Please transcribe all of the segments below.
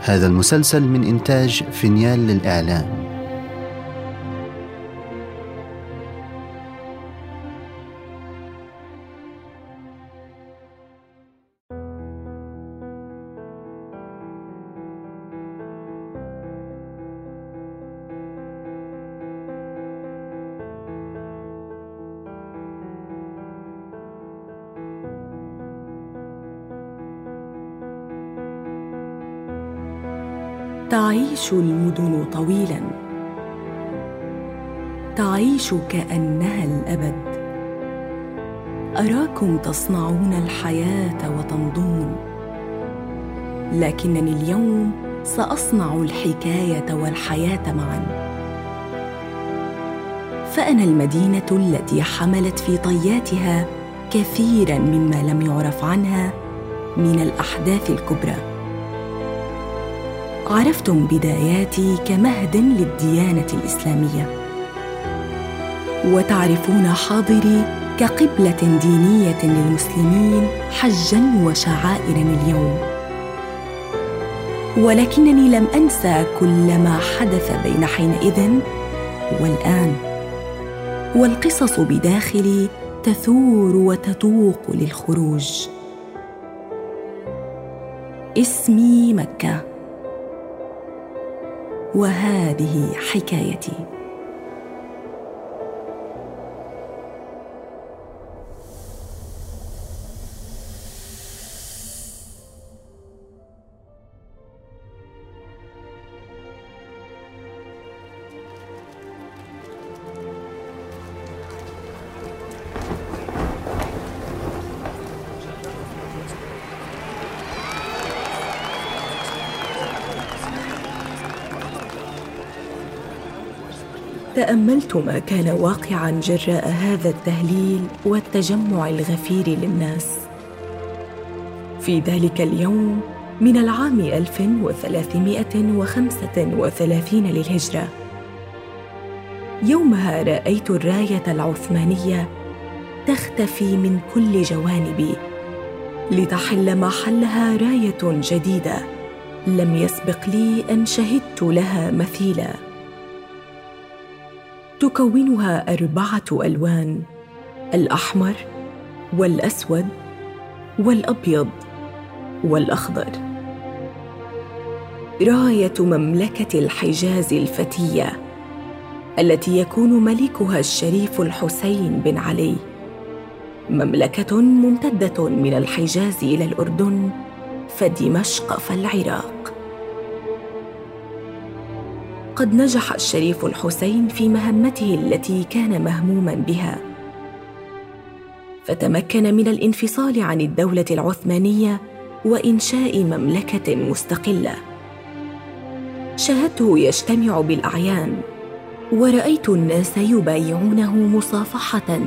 هذا المسلسل من إنتاج فينيال للإعلام. طويلا. تعيش كانها الأبد. أراكم تصنعون الحياة وتمضون. لكنني اليوم سأصنع الحكاية والحياة معا. فأنا المدينة التي حملت في طياتها كثيرا مما لم يعرف عنها من الأحداث الكبرى. عرفتم بداياتي كمهد للديانة الإسلامية. وتعرفون حاضري كقبلة دينية للمسلمين حجا وشعائر اليوم. ولكنني لم أنسى كل ما حدث بين حينئذ والآن. والقصص بداخلي تثور وتتوق للخروج. اسمي مكة. وهذه حكايتي. تأملت ما كان واقعا جراء هذا التهليل والتجمع الغفير للناس. في ذلك اليوم من العام 1335 للهجرة يومها رأيت الراية العثمانية تختفي من كل جوانبي لتحل محلها راية جديدة لم يسبق لي أن شهدت لها مثيلاً. تكونها أربعة ألوان الأحمر والأسود والأبيض والأخضر. راية مملكة الحجاز الفتية التي يكون ملكها الشريف الحسين بن علي. مملكة ممتدة من الحجاز إلى الأردن فدمشق فالعراق. قد نجح الشريف الحسين في مهمته التي كان مهموما بها. فتمكن من الانفصال عن الدولة العثمانية وإنشاء مملكة مستقلة. شاهدته يجتمع بالأعيان ورأيت الناس يبايعونه مصافحة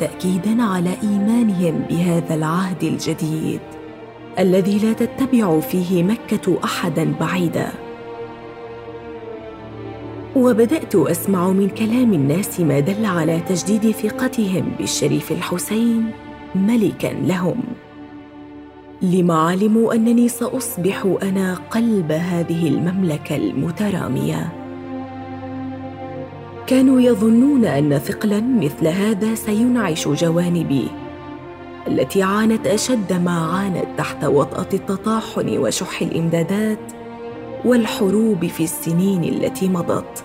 تاكيدا على إيمانهم بهذا العهد الجديد الذي لا تتبع فيه مكة احدا بعيدا. وبدأت أسمع من كلام الناس ما دل على تجديد ثقتهم بالشريف الحسين ملكا لهم. لما علموا أنني سأصبح أنا قلب هذه المملكة المترامية. كانوا يظنون أن ثقلا مثل هذا سينعش جوانبي التي عانت أشد ما عانت تحت وطأة التطاحن وشح الإمدادات. والحروب في السنين التي مضت.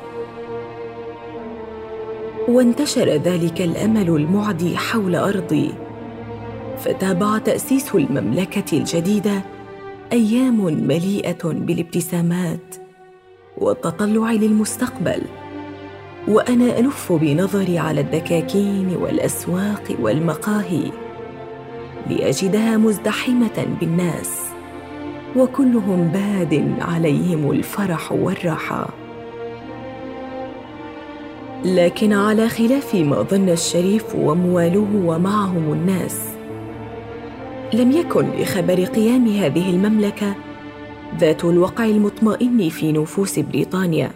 وانتشر ذلك الأمل المعدي حول أرضي فتابع تأسيس المملكة الجديدة أيام مليئة بالابتسامات والتطلع للمستقبل. وأنا ألف بنظري على الدكاكين والأسواق والمقاهي لأجدها مزدحمة بالناس. وكلهم باد عليهم الفرح والراحة. لكن على خلاف ما ظن الشريف وموالوه ومعهم الناس لم يكن لخبر قيام هذه المملكة ذات الوقع المطمئن في نفوس بريطانيا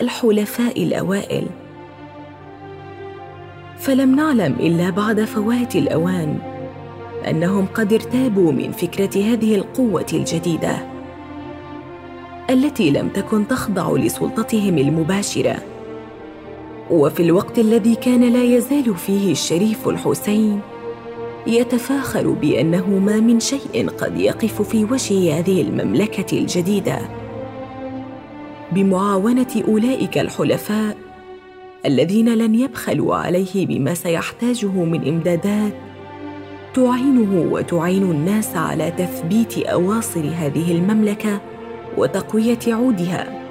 الحلفاء الأوائل. فلم نعلم إلا بعد فوات الأوان أنهم قد ارتابوا من فكرة هذه القوة الجديدة التي لم تكن تخضع لسلطتهم المباشرة. وفي الوقت الذي كان لا يزال فيه الشريف الحسين يتفاخر بأنه ما من شيء قد يقف في وجه هذه المملكة الجديدة. بمعاونة أولئك الحلفاء الذين لن يبخلوا عليه بما سيحتاجه من إمدادات تعينه وتعين الناس على تثبيت أواصر هذه المملكة وتقوية عودها.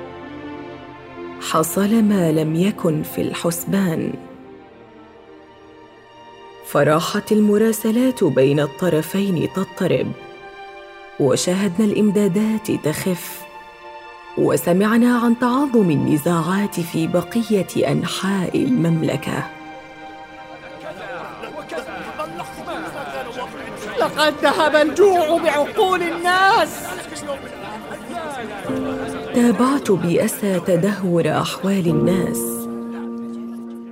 حصل ما لم يكن في الحسبان. فراحت المراسلات بين الطرفين تضطرب. وشاهدنا الإمدادات تخف. وسمعنا عن تعاظم النزاعات في بقية أنحاء المملكة. لقد ذهب الجوع بعقول الناس. تابعت باسى تدهور أحوال الناس.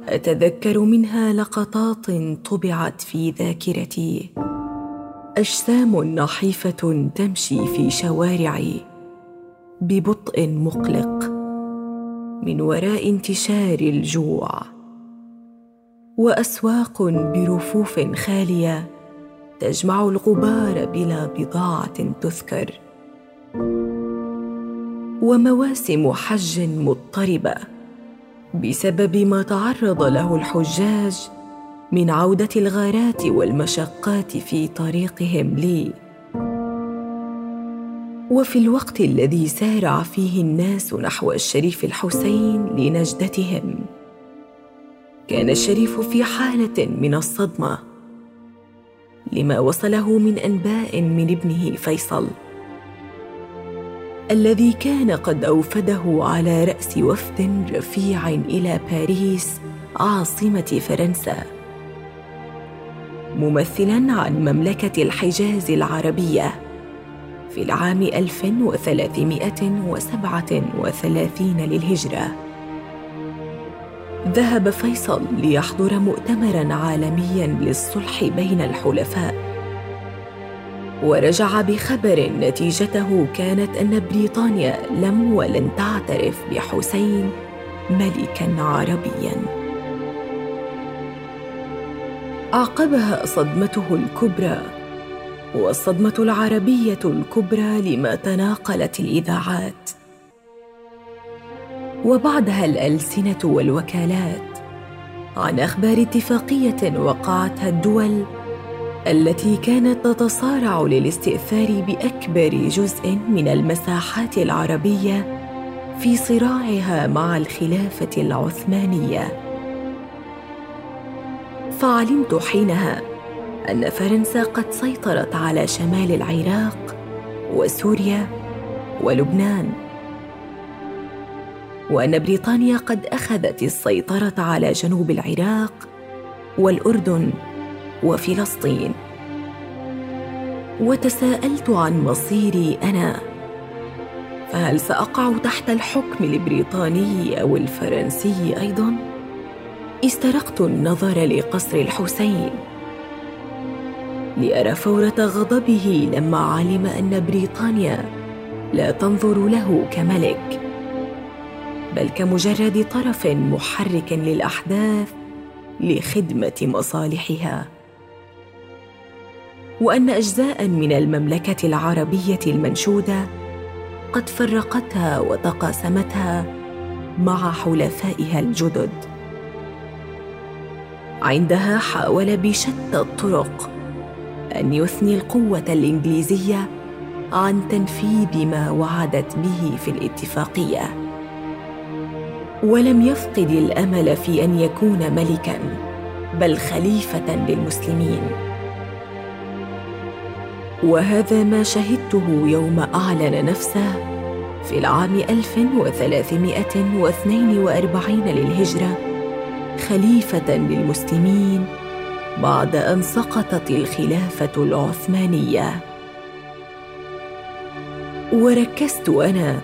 أتذكر منها لقطات طبعت في ذاكرتي. أجسام نحيفة تمشي في شوارعي ببطء مقلق من وراء انتشار الجوع. وأسواق برفوف خالية تجمع الغبار بلا بضاعة تذكر. ومواسم حج مضطربة. بسبب ما تعرض له الحجاج من عودة الغارات والمشقات في طريقهم لي. وفي الوقت الذي سارع فيه الناس نحو الشريف الحسين لنجدتهم كان الشريف في حالة من الصدمة. لما وصله من أنباء من ابنه فيصل الذي كان قد أوفده على رأس وفد رفيع إلى باريس عاصمة فرنسا. ممثلا عن مملكة الحجاز العربية في العام 1337 للهجرة. ذهب فيصل ليحضر مؤتمرا عالميا للصلح بين الحلفاء. ورجع بخبر نتيجته كانت أن بريطانيا لم ولن تعترف بحسين ملكا عربيا. أعقبها صدمته الكبرى والصدمة العربية الكبرى لما تناقلت الإذاعات. وبعدها الألسنة والوكالات عن أخبار اتفاقية وقعتها الدول التي كانت تتصارع للاستئثار بأكبر جزء من المساحات العربية في صراعها مع الخلافة العثمانية. فعلمت حينها أن فرنسا قد سيطرت على شمال العراق وسوريا ولبنان. وأن بريطانيا قد أخذت السيطرة على جنوب العراق والأردن وفلسطين. وتساءلت عن مصيري أنا فهل سأقع تحت الحكم البريطاني أو الفرنسي أيضا؟ استرقت النظر لقصر الحسين. لأرى فوره غضبه لما علم أن بريطانيا لا تنظر له كملك. بل كمجرد طرف محرك للأحداث لخدمة مصالحها. وأن أجزاء من المملكة العربية المنشودة قد فرقتها وتقاسمتها مع حلفائها الجدد. عندها حاول بشتى الطرق أن يثني القوة الإنجليزية عن تنفيذ ما وعدت به في الاتفاقية. ولم يفقد الأمل في أن يكون ملكا بل خليفة للمسلمين. وهذا ما شهدته يوم أعلن نفسه في العام 1342 للهجرة خليفة للمسلمين بعد أن سقطت الخلافة العثمانية. وركزت أنا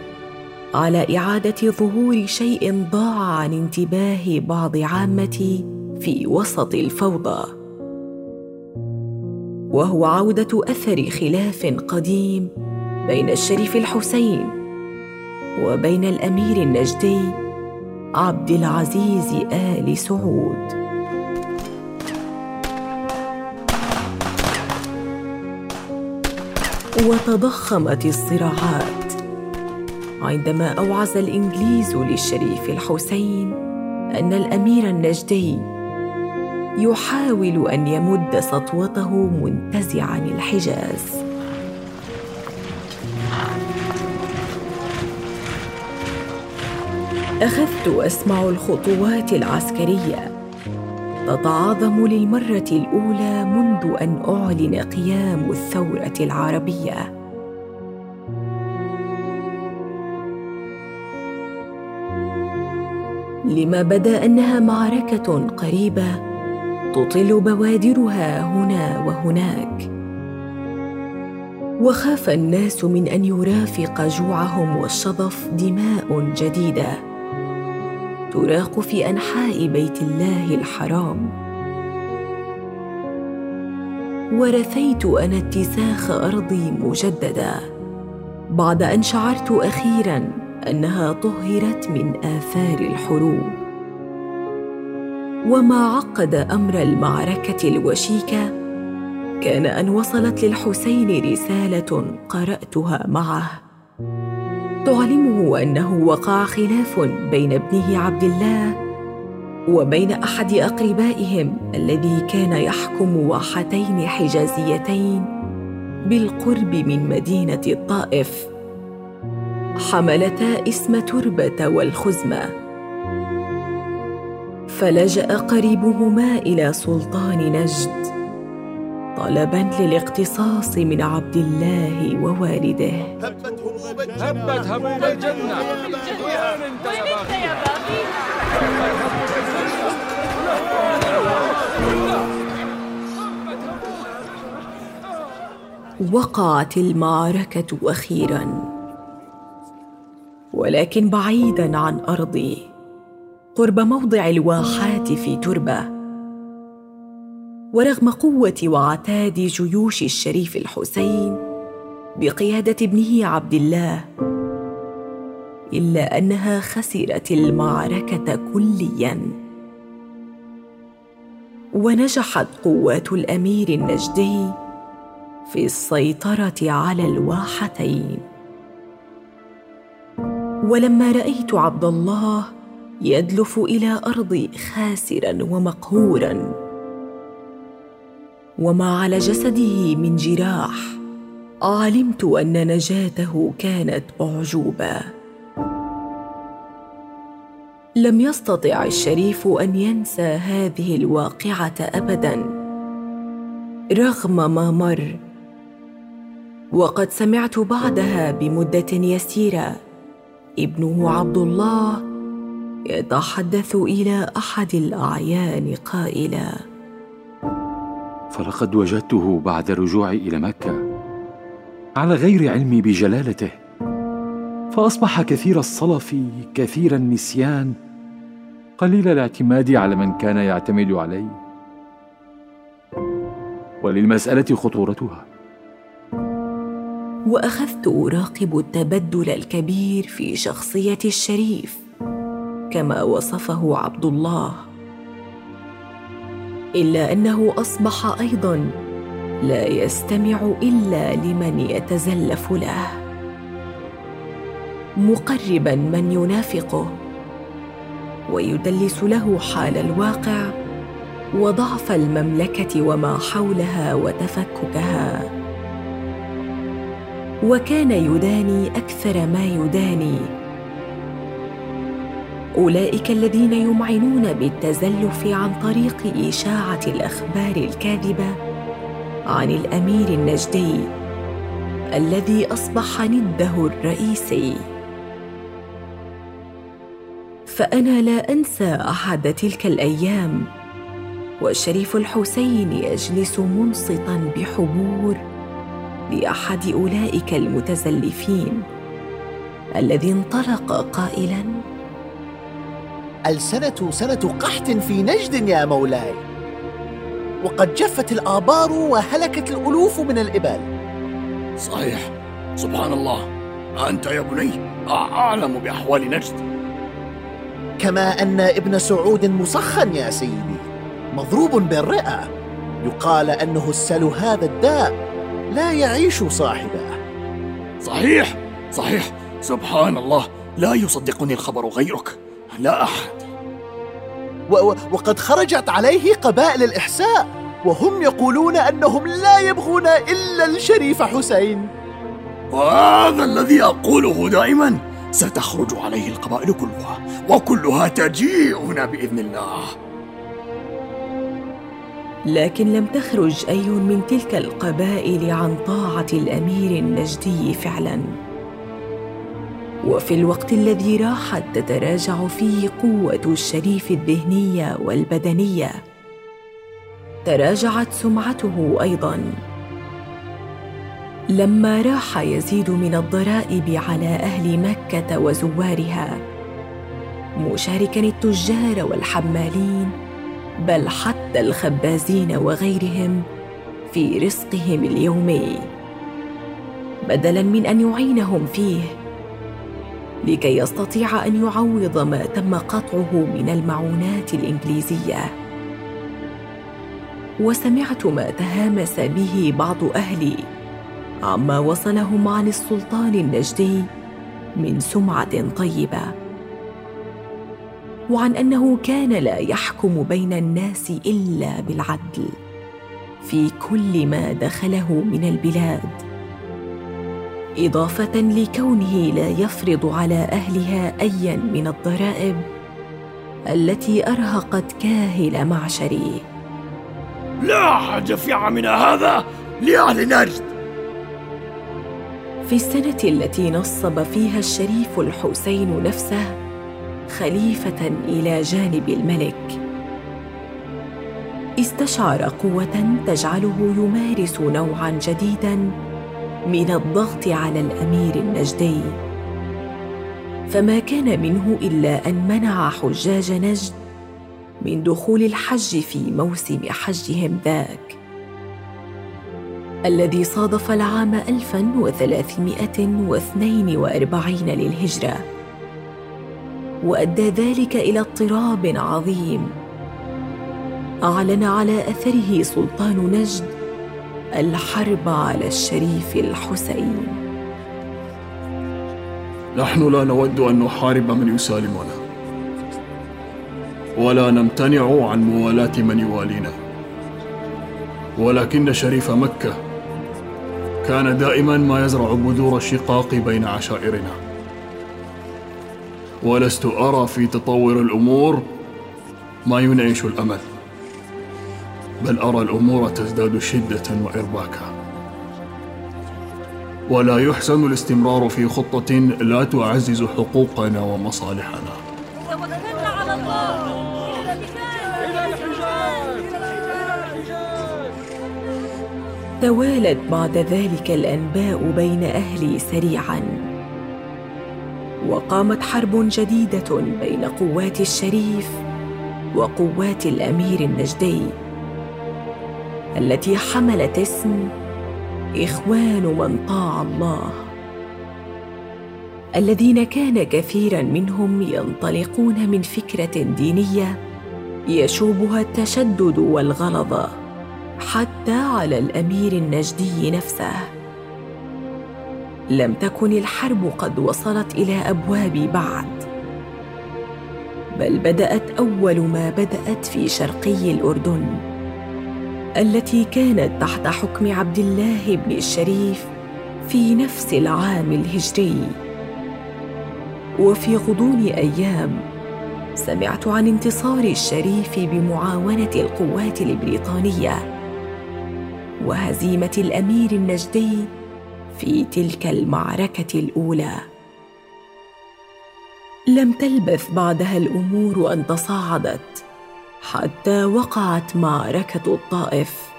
على إعادة ظهور شيء ضاع عن انتباه بعض عامتي في وسط الفوضى. وهو عودة أثر خلاف قديم بين الشريف الحسين وبين الأمير النجدي عبد العزيز آل سعود. وتضخمت الصراعات عندما اوعز الإنجليز للشريف الحسين أن الأمير النجدي يحاول أن يمد سطوته منتزعا الحجاز. أخذت أسمع الخطوات العسكرية تتعاظم للمرة الأولى منذ أن أعلن قيام الثورة العربية. لما بدا انها معركة قريبة تطل بوادرها هنا وهناك. وخاف الناس من أن يرافق جوعهم والشظف دماء جديدة تراق في أنحاء بيت الله الحرام. ورثيت أنا اتساخ أرضي مجددا بعد أن شعرت أخيرا أنها طهرت من آثار الحروب. وما عقد أمر المعركة الوشيكة كان أن وصلت للحسين رسالة قرأتها معه. تعلمه أنه وقع خلاف بين ابنه عبد الله وبين أحد أقربائهم الذي كان يحكم واحتين حجازيتين بالقرب من مدينة الطائف. حملتا اسم تربة والخزمة. فلجأ قريبهما إلى سلطان نجد طلبا للاقتصاص من عبد الله ووالده. هبت هموم الجنة وقعت المعركة أخيرا. ولكن بعيدا عن أرضي. قرب موضع الواحات في تربة. ورغم قوة وعتاد جيوش الشريف الحسين بقيادة ابنه عبد الله إلا أنها خسرت المعركة كليا. ونجحت قوات الأمير النجدي في السيطرة على الواحتين. ولما رأيت عبد الله يدلف إلى ارضي خاسرا ومقهورا. وما على جسده من جراح علمت أن نجاته كانت أعجوبة. لم يستطع الشريف أن ينسى هذه الواقعة ابدا رغم ما مر. وقد سمعت بعدها بمدة يسيرة. ابنه عبد الله يتحدث إلى أحد الأعيان قائلا. فلقد وجدته بعد رجوعي إلى مكة على غير علمي بجلالته فأصبح كثير الصلف كثير النسيان قليل الاعتماد على من كان يعتمد عليه. وللمسألة خطورتها. وأخذت أراقب التبدل الكبير في شخصية الشريف كما وصفه عبد الله. إلا أنه أصبح أيضا لا يستمع إلا لمن يتزلف له. مقربا من ينافقه ويدلس له حال الواقع وضعف المملكة وما حولها وتفككها. وكان يداني أكثر ما يداني. أولئك الذين يمعنون بالتزلف عن طريق إشاعة الأخبار الكاذبة عن الأمير النجدي الذي أصبح نده الرئيسي. فأنا لا أنسى أحد تلك الأيام والشريف الحسين يجلس منصتا بحبور لاحد أولئك المتزلفين الذي انطلق قائلا ألسنة سنة قحط في نجد يا مولاي. وقد جفت الآبار وهلكت الألوف من الإبل. صحيح. سبحان الله. أنت يا بني أعلم بأحوال نجد. كما أن ابن سعود مسخن يا سيدي مضروب بالرئة. يقال أنه السل هذا الداء. لا يعيش صاحبه. صحيح صحيح. سبحان الله لا يصدقني الخبر غيرك. لا أحد. و- وقد خرجت عليه قبائل الإحساء وهم يقولون أنهم لا يبغون إلا الشريف حسين. وهذا الذي أقوله دائما ستخرج عليه القبائل كلها وكلها تجيئنا بإذن الله. لكن لم تخرج أي من تلك القبائل عن طاعة الأمير النجدي فعلا. وفي الوقت الذي راحت تتراجع فيه قوة الشريف الذهنية والبدنية. تراجعت سمعته أيضا. لما راح يزيد من الضرائب على أهل مكة وزوارها مشاركا التجار والحمالين بل حتى الخبازين وغيرهم في رزقهم اليومي. بدلا من أن يعينهم فيه لكي يستطيع أن يعوض ما تم قطعه من المعونات الإنجليزية. وسمعت ما تهامس به بعض أهلي عما وصلهم عن السلطان النجدي من سمعة طيبة. وعن أنه كان لا يحكم بين الناس إلا بالعدل في كل ما دخله من البلاد. إضافة لكونه لا يفرض على أهلها ايا من الضرائب التي أرهقت كاهل معشره لا حاجة في عامنا هذا لأهل نجد. في السنة التي نصب فيها الشريف الحسين نفسه خليفة إلى جانب الملك. استشعر قوة تجعله يمارس نوعا جديدا من الضغط على الأمير النجدي. فما كان منه إلا أن منع حجاج نجد من دخول الحج في موسم حجهم ذاك. الذي صادف العام 1342 للهجرة. وأدى ذلك إلى اضطراب عظيم. أعلن على أثره سلطان نجد الحرب على الشريف الحسين. نحن لا نود أن نحارب من يسالمنا ولا نمتنع عن موالاة من يوالينا. ولكن شريف مكة كان دائما ما يزرع بذور الشقاق بين عشائرنا. ولست أرى في تطور الأمور ما ينعش الأمل بل أرى الأمور تزداد شدة وإرباكا. ولا يحسن الاستمرار في خطة لا تعزز حقوقنا ومصالحنا. توالت بعد ذلك الأنباء بين أهلي سريعا. وقامت حرب جديدة بين قوات الشريف وقوات الأمير النجدي التي حملت اسم إخوان من طاع الله. الذين كان كثيرا منهم ينطلقون من فكرة دينية يشوبها التشدد والغلظة حتى على الأمير النجدي نفسه. لم تكن الحرب قد وصلت إلى أبواب بعد بل بدأت أول ما بدأت في شرقي الأردن التي كانت تحت حكم عبد الله بن الشريف في نفس العام الهجري. وفي غضون أيام سمعت عن انتصار الشريف بمعاونة القوات البريطانية وهزيمة الأمير النجدي في تلك المعركة الأولى. لم تلبث بعدها الأمور أن تصاعدت حتى وقعت معركة الطائف.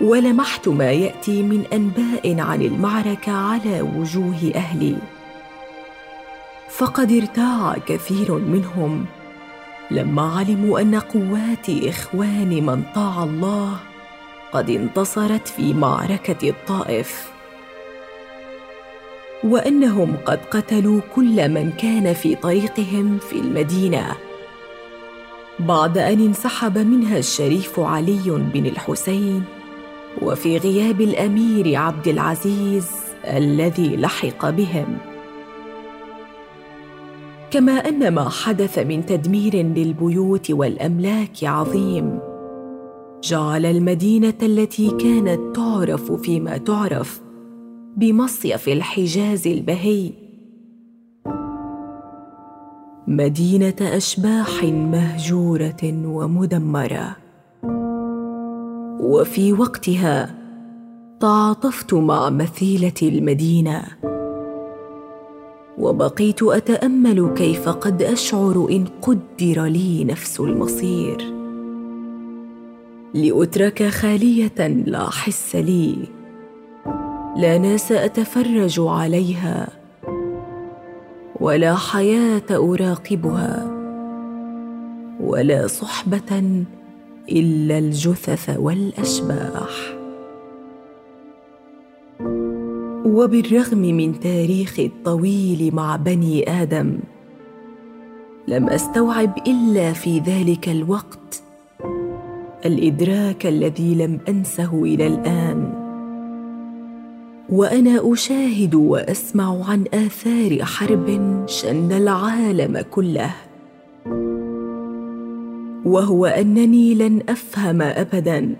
ولمحت ما يأتي من أنباء عن المعركة على وجوه أهلي. فقد ارتاع كثير منهم. لما علموا أن قوات إخوان من طاع الله قد انتصرت في معركة الطائف. وأنهم قد قتلوا كل من كان في طريقهم في المدينة. بعد أن انسحب منها الشريف علي بن الحسين وفي غياب الأمير عبد العزيز الذي لحق بهم. كما أن ما حدث من تدمير للبيوت والأملاك عظيم. جعل المدينة التي كانت تعرف فيما تعرف. بمصيف الحجاز البهي. مدينة أشباح مهجورة ومدمرة. وفي وقتها تعاطفت مع مثيلة المدينة. وبقيت أتأمل كيف قد أشعر إن قدر لي نفس المصير. لأترك خالية لا حس لي. لا ناس أتفرج عليها ولا حياة أراقبها ولا صحبة إلا الجثث والأشباح. وبالرغم من تاريخي الطويل مع بني آدم لم أستوعب إلا في ذلك الوقت الإدراك الذي لم أنسه إلى الآن. وأنا أشاهد وأسمع عن آثار حرب شن العالم كله. وهو أنني لن أفهم ابدا.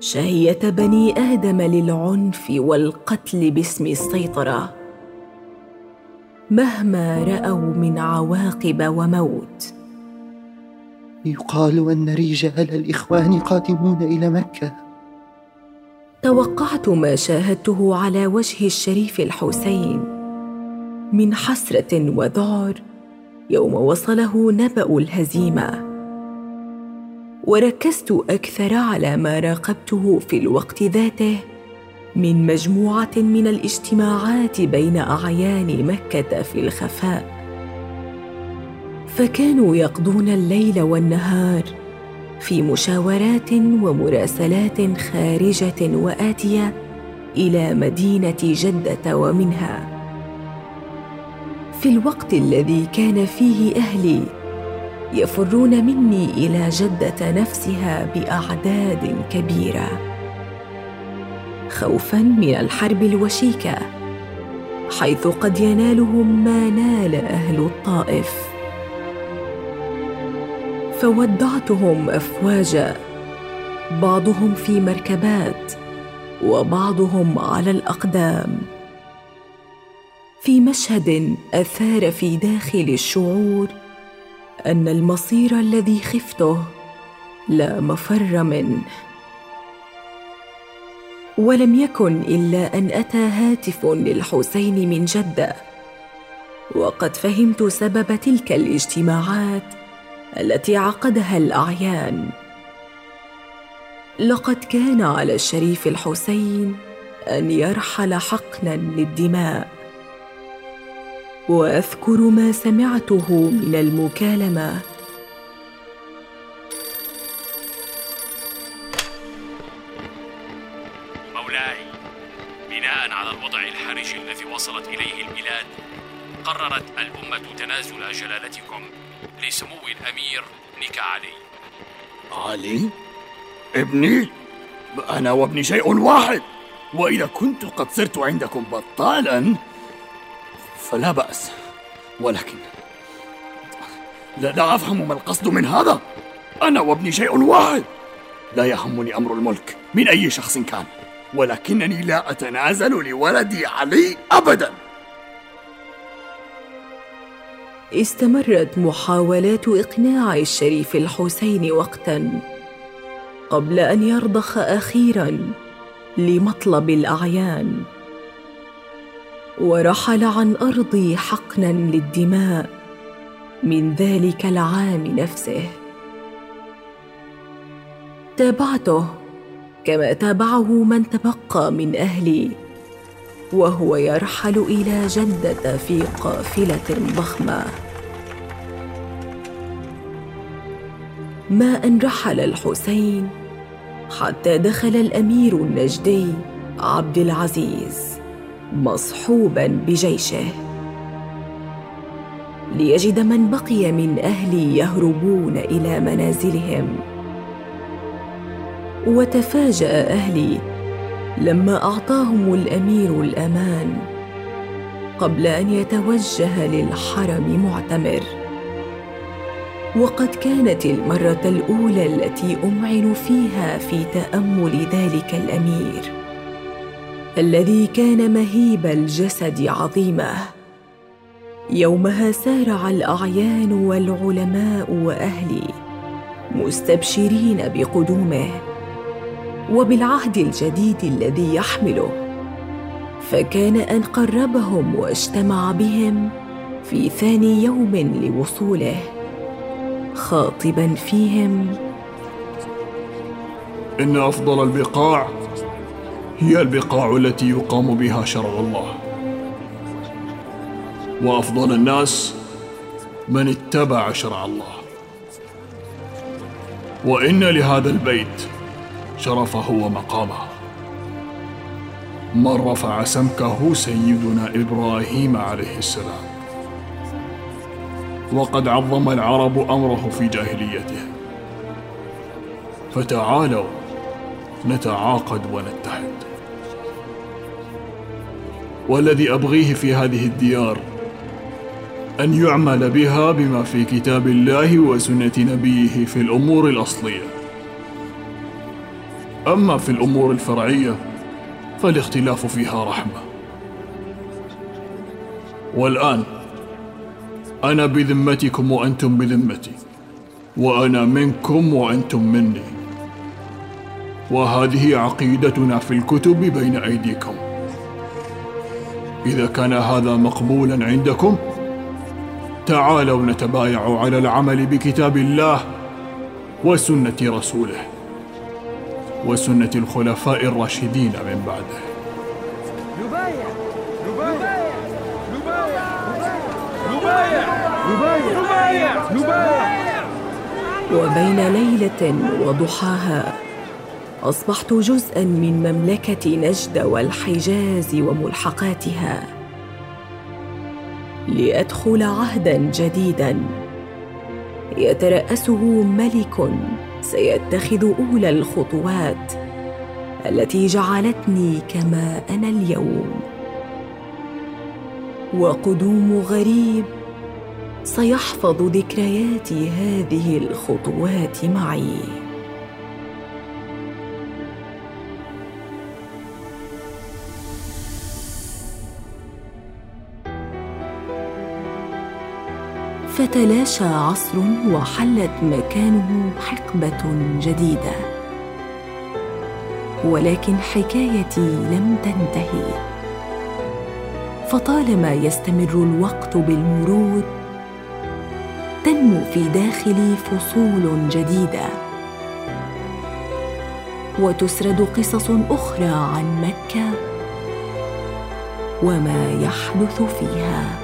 شهية بني آدم للعنف والقتل باسم السيطره مهما رأوا من عواقب وموت. يقال أن رجال الإخوان قادمون إلى مكة. توقعت ما شاهدته على وجه الشريف الحسين. من حسرة وذعر يوم وصله نبأ الهزيمة. وركزت أكثر على ما راقبته في الوقت ذاته من مجموعة من الاجتماعات بين أعيان مكة في الخفاء. فكانوا يقضون الليل والنهار في مشاورات ومراسلات خارجة وآتية إلى مدينة جدة ومنها. في الوقت الذي كان فيه أهلي يفرون مني إلى جدة نفسها بأعداد كبيرة. خوفا من الحرب الوشيكة حيث قد ينالهم ما نال أهل الطائف. فودعتهم أفواجا. بعضهم في مركبات وبعضهم على الأقدام. في مشهد أثار في داخل الشعور أن المصير الذي خفته لا مفر منه. ولم يكن إلا أن أتى هاتف للحسين من جدة. وقد فهمت سبب تلك الاجتماعات التي عقدها الأعيان. لقد كان على الشريف الحسين أن يرحل حقنا للدماء. وأذكر ما سمعته من المكالمة. مولاي بناء على الوضع الحرج الذي وصلت إليه البلاد قررت الأمة تنازل جلالتكم. لسمو الأمير نيكا علي. علي؟ ابني؟ أنا وابني شيء واحد. وإذا كنت قد صرت عندكم بطالا فلا بأس. ولكن لا, لا أفهم ما القصد من هذا. أنا وابني شيء واحد. لا يهمني أمر الملك من أي شخص كان. ولكنني لا أتنازل لولدي علي أبدا. استمرت محاولات إقناع الشريف الحسين وقتا قبل أن يرضخ أخيرا لمطلب الأعيان. ورحل عن أرضي حقنا للدماء من ذلك العام نفسه. تابعته كما تابعه من تبقى من أهلي وهو يرحل إلى جدة في قافلة ضخمة. ما ان رحل الحسين حتى دخل الأمير النجدي عبد العزيز مصحوبا بجيشه. ليجد من بقي من أهلي يهربون إلى منازلهم. وتفاجأ أهلي لما أعطاهم الأمير الأمان قبل أن يتوجه للحرم معتمر. وقد كانت المرة الأولى التي أمعن فيها في تأمل ذلك الأمير الذي كان مهيب الجسد عظيمة. يومها سارع الأعيان والعلماء واهلي مستبشرين بقدومه وبالعهد الجديد الذي يحمله. فكان أن قربهم واجتمع بهم في ثاني يوم لوصوله. خاطبا فيهم. إن أفضل البقاع هي البقاع التي يقام بها شرع الله. وأفضل الناس من اتبع شرع الله. وإن لهذا البيت شرفه ومقامه. من رفع سمكه سيدنا إبراهيم عليه السلام. وقد عظم العرب أمره في جاهليته. فتعالوا نتعاقد ونتحد. والذي أبغيه في هذه الديار أن يعمل بها بما في كتاب الله وسنة نبيه في الأمور الأصلية. أما في الأمور الفرعية فالاختلاف فيها رحمة. والآن أنا بذمتكم وأنتم بذمتي. وأنا منكم وأنتم مني. وهذه عقيدتنا في الكتب بين أيديكم. إذا كان هذا مقبولا عندكم تعالوا نتبايع على العمل بكتاب الله وسنة رسوله وسنة الخلفاء الراشدين من بعده. نبايع نبايع وبين ليلة وضحاها أصبحت جزءا من مملكة نجد والحجاز وملحقاتها. لأدخل عهدا جديدا. يترأسه ملك سيتخذ أولى الخطوات التي جعلتني كما أنا اليوم. وقدوم غريب سيحفظ ذكريات هذه الخطوات معي. فتلاشى عصر وحلت مكانه حقبة جديدة. ولكن حكايتي لم تنتهي. فطالما يستمر الوقت بالمرور تنمو في داخلي فصول جديدة. وتسرد قصص أخرى عن مكة وما يحدث فيها.